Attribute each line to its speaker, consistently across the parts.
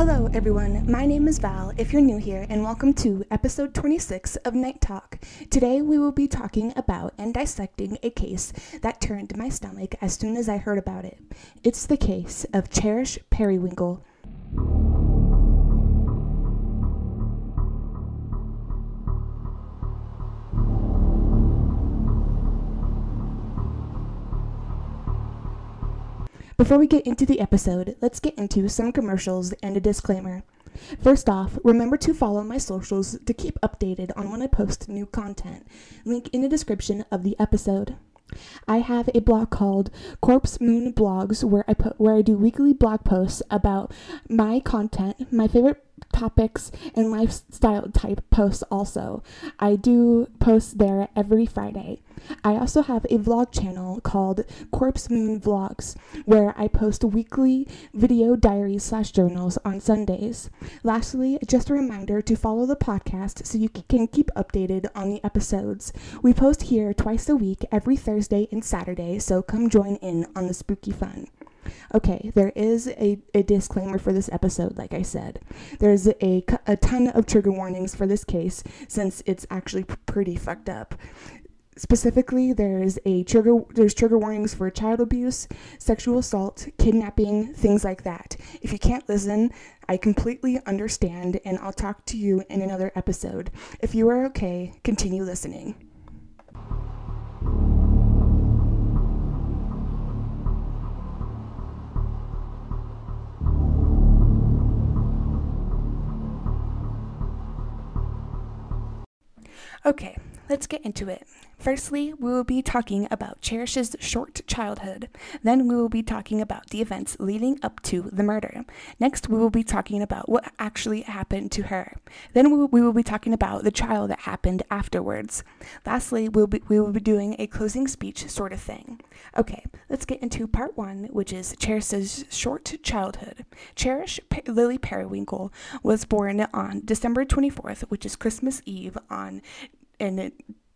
Speaker 1: Hello, everyone. My name is Val, if you're new here, and welcome to episode 26 of Night Talk. Today, we will be talking about and dissecting a case that turned my stomach as soon as I heard about it. It's the case of Cherish Perrywinkle. Before we get into the episode, let's get into some commercials and a disclaimer. First off, remember to follow my socials to keep updated on when I post new content. Link in the description of the episode. I have a blog called Corpse Moon Blogs where I put where I do weekly blog posts about my content, my favorite topics and lifestyle type posts also. I do post there every Friday. I also have a vlog channel called Corpse Moon Vlogs where I post weekly video diaries slash journals on Sundays. Lastly, just a reminder to follow the podcast so you can keep updated on the episodes. We post here twice a week every Thursday and Saturday, so come join in on the spooky fun. Okay, there is a, a disclaimer for this episode, like I said. There's a, a ton of trigger warnings for this case since it's actually pretty fucked up. Specifically, there's a trigger there's trigger warnings for child abuse, sexual assault, kidnapping, things like that. If you can't listen, I completely understand and I'll talk to you in another episode. If you are okay, continue listening. Okay, let's get into it. Firstly, we will be talking about Cherish's short childhood. Then we will be talking about the events leading up to the murder. Next, we will be talking about what actually happened to her. Then we will, be talking about the trial that happened afterwards. Lastly, we'll be, we will be doing a closing speech sort of thing. Okay, let's get into part one, which is Cherish's short childhood. Cherish P- Lily Perrywinkle was born on December 24th, which is Christmas Eve on in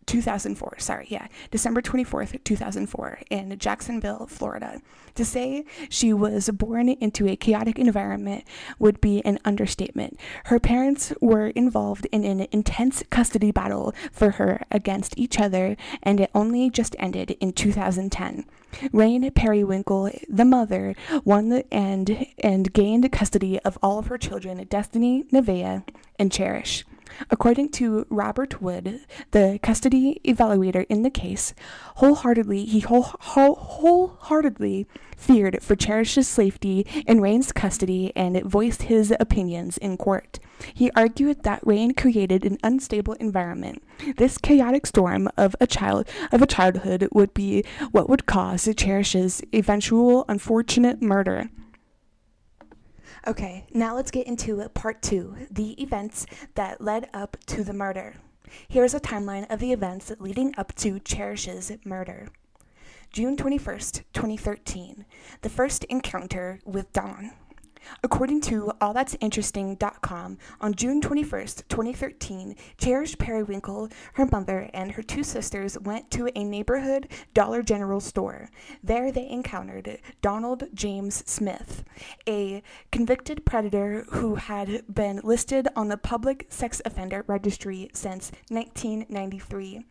Speaker 1: 2004, sorry, yeah, December 24th, 2004, in Jacksonville, Florida. To say she was born into a chaotic environment would be an understatement. Her parents were involved in an intense custody battle for her against each other, and it only just ended in 2010. Rayne Perrywinkle, the mother, won the, and, and gained custody of all of her children, Destiny, Nevaeh, and Cherish. According to Robert Wood, the custody evaluator in the case, wholeheartedly he whole, whole, wholeheartedly feared for Cherish's safety in Rayne's custody and voiced his opinions in court. He argued that Rayne created an unstable environment. This chaotic storm of a child of a childhood would be what would cause Cherish's eventual unfortunate murder. Okay, now let's get into part two the events that led up to the murder. Here's a timeline of the events leading up to Cherish's murder. June 21st, 2013, the first encounter with Don. According to allthatsinteresting.com, on June 21, 2013, Cherish Perrywinkle, her mother, and her two sisters went to a neighborhood Dollar General store. There they encountered Donald James Smith, a convicted predator who had been listed on the Public Sex Offender Registry since 1993.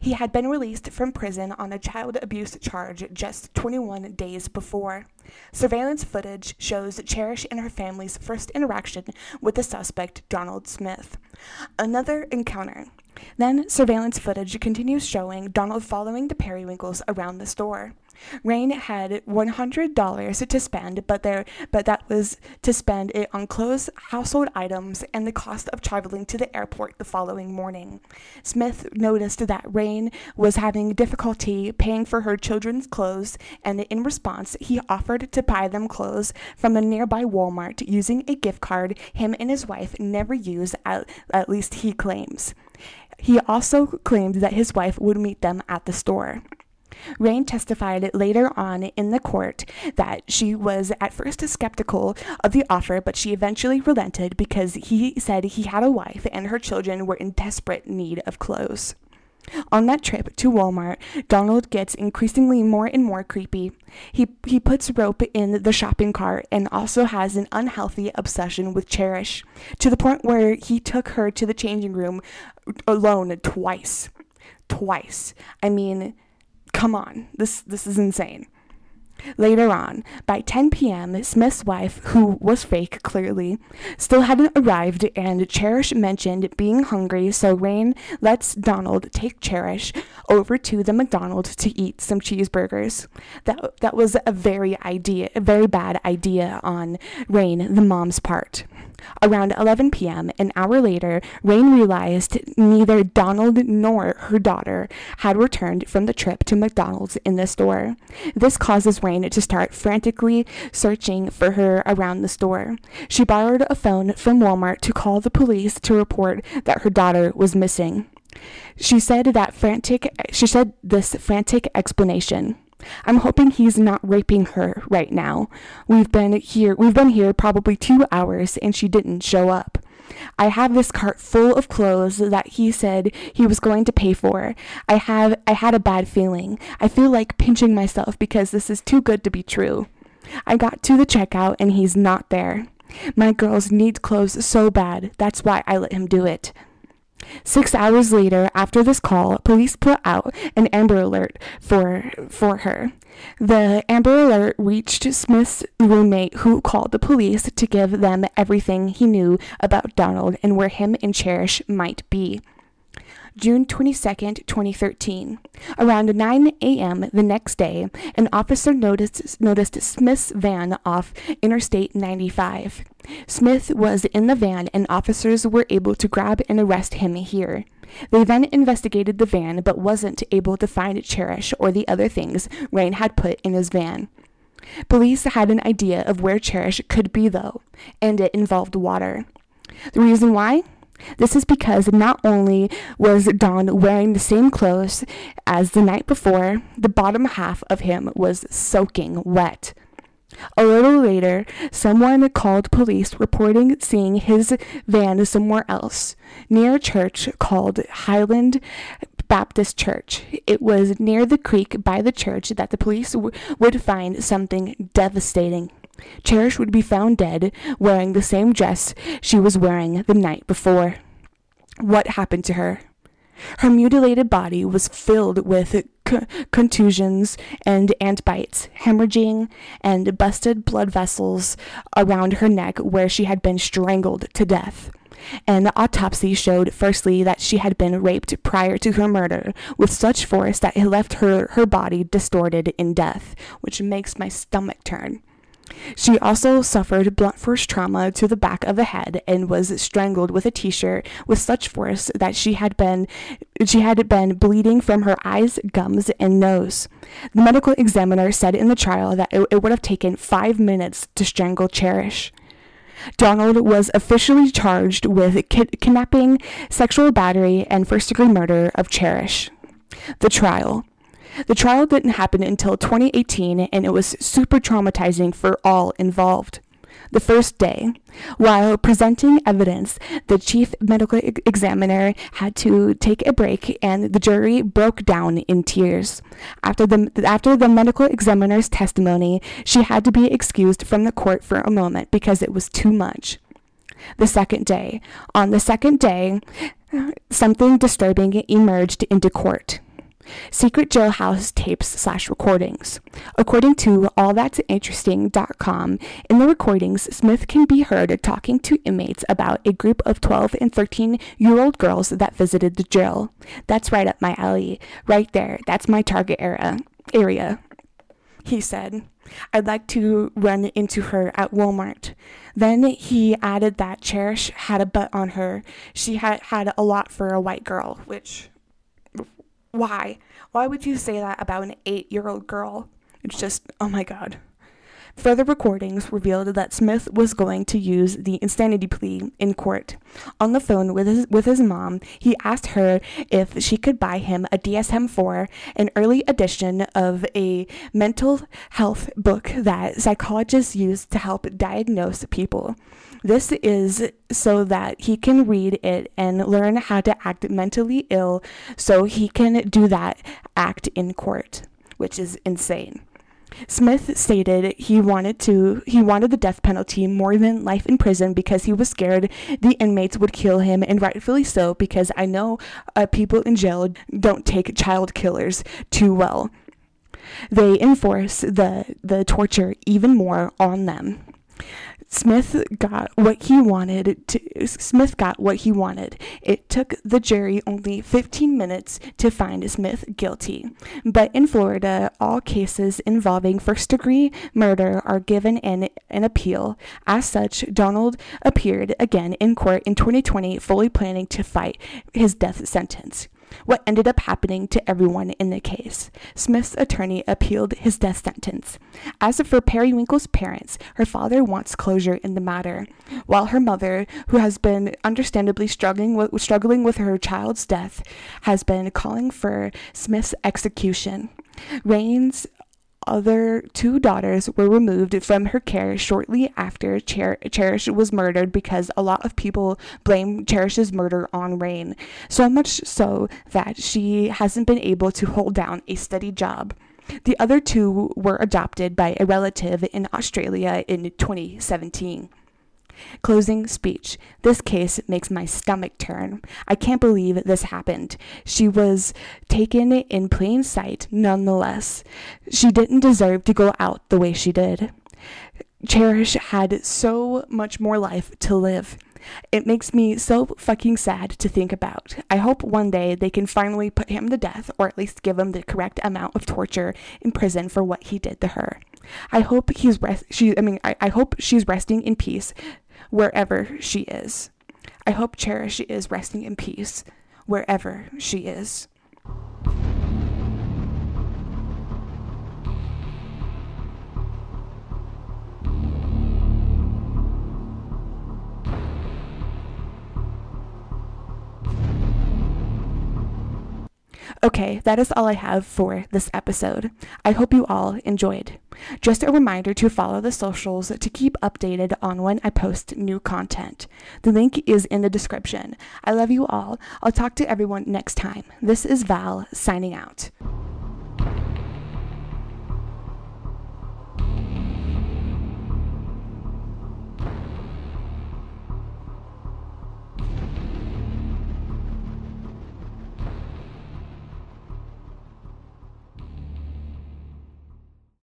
Speaker 1: He had been released from prison on a child abuse charge just 21 days before. Surveillance footage shows Cherish and her family's first interaction with the suspect, Donald Smith. Another encounter. Then surveillance footage continues showing Donald following the Perrywinkles around the store. Rayne had $100 to spend, but there but that was to spend it on clothes, household items, and the cost of traveling to the airport the following morning. Smith noticed that Rayne was having difficulty paying for her children's clothes, and in response, he offered to buy them clothes from a nearby Walmart using a gift card him and his wife never use, at, at least he claims. He also claimed that his wife would meet them at the store. Rayne testified later on in the court that she was at first skeptical of the offer, but she eventually relented because he said he had a wife and her children were in desperate need of clothes. On that trip to Walmart, Donald gets increasingly more and more creepy. He he puts rope in the shopping cart and also has an unhealthy obsession with Cherish, to the point where he took her to the changing room alone twice. Twice. I mean, come on. This this is insane. Later on, by 10 p.m., Smith's wife, who was fake clearly, still hadn't arrived, and Cherish mentioned being hungry, so Rayne lets Donald take Cherish over to the McDonald's to eat some cheeseburgers. That that was a very idea, a very bad idea on Rayne, the mom's part. Around 11 p.m., an hour later, Rayne realized neither Donald nor her daughter had returned from the trip to McDonald's in the store. This causes Rayne to start frantically searching for her around the store. She borrowed a phone from Walmart to call the police to report that her daughter was missing. She said that frantic she said this frantic explanation. I'm hoping he's not raping her right now. We've been here we've been here probably 2 hours and she didn't show up. I have this cart full of clothes that he said he was going to pay for. I have I had a bad feeling. I feel like pinching myself because this is too good to be true. I got to the checkout and he's not there. My girls need clothes so bad. That's why I let him do it. Six hours later, after this call, police put out an Amber Alert for for her. The Amber Alert reached Smith's roommate, who called the police to give them everything he knew about Donald and where him and Cherish might be. June 22, 2013. Around 9 a.m. the next day, an officer noticed, noticed Smith's van off Interstate 95. Smith was in the van, and officers were able to grab and arrest him here. They then investigated the van but wasn't able to find Cherish or the other things Rayne had put in his van. Police had an idea of where Cherish could be, though, and it involved water. The reason why? This is because not only was Don wearing the same clothes as the night before, the bottom half of him was soaking wet. A little later, someone called police reporting seeing his van somewhere else, near a church called Highland Baptist Church. It was near the creek by the church that the police w- would find something devastating. Cherish would be found dead, wearing the same dress she was wearing the night before. What happened to her? Her mutilated body was filled with c- contusions and ant bites, hemorrhaging, and busted blood vessels around her neck where she had been strangled to death. An autopsy showed firstly that she had been raped prior to her murder with such force that it left her, her body distorted in death, which makes my stomach turn. She also suffered blunt force trauma to the back of the head and was strangled with a t-shirt with such force that she had been she had been bleeding from her eyes, gums, and nose. The medical examiner said in the trial that it, it would have taken five minutes to strangle Cherish. Donald was officially charged with ki- kidnapping, sexual battery, and first degree murder of Cherish. The trial. The trial didn't happen until 2018 and it was super traumatizing for all involved. The first day, while presenting evidence, the chief medical examiner had to take a break and the jury broke down in tears. After the, after the medical examiner's testimony, she had to be excused from the court for a moment because it was too much. The second day. On the second day, something disturbing emerged into court secret jailhouse tapes slash recordings. According to allthatsinteresting.com, in the recordings, Smith can be heard talking to inmates about a group of 12 and 13 year old girls that visited the jail. That's right up my alley. Right there. That's my target era, area. He said, I'd like to run into her at Walmart. Then he added that Cherish had a butt on her. She had had a lot for a white girl, which why? Why would you say that about an eight year old girl? It's just, oh my god. Further recordings revealed that Smith was going to use the insanity plea in court. On the phone with his, with his mom, he asked her if she could buy him a DSM 4, an early edition of a mental health book that psychologists use to help diagnose people. This is so that he can read it and learn how to act mentally ill so he can do that act in court, which is insane. Smith stated he wanted to he wanted the death penalty more than life in prison because he was scared the inmates would kill him and rightfully so because I know uh, people in jail don't take child killers too well. They enforce the the torture even more on them. Smith got what he wanted to Smith got what he wanted. It took the jury only 15 minutes to find Smith guilty. But in Florida, all cases involving first-degree murder are given an, an appeal. As such, Donald appeared again in court in 2020 fully planning to fight his death sentence what ended up happening to everyone in the case. Smith's attorney appealed his death sentence. As for Perrywinkle's parents, her father wants closure in the matter, while her mother, who has been understandably struggling with, struggling with her child's death, has been calling for Smith's execution. Rayne's other two daughters were removed from her care shortly after Cher- Cherish was murdered because a lot of people blame Cherish's murder on Rayne, so much so that she hasn't been able to hold down a steady job. The other two were adopted by a relative in Australia in 2017. Closing speech. This case makes my stomach turn. I can't believe this happened. She was taken in plain sight nonetheless. She didn't deserve to go out the way she did. Cherish had so much more life to live. It makes me so fucking sad to think about. I hope one day they can finally put him to death or at least give him the correct amount of torture in prison for what he did to her. I hope he's rest she I mean I, I hope she's resting in peace wherever she is. I hope Cherish is resting in peace wherever she is. Okay, that is all I have for this episode. I hope you all enjoyed. Just a reminder to follow the socials to keep updated on when I post new content. The link is in the description. I love you all. I'll talk to everyone next time. This is Val signing out.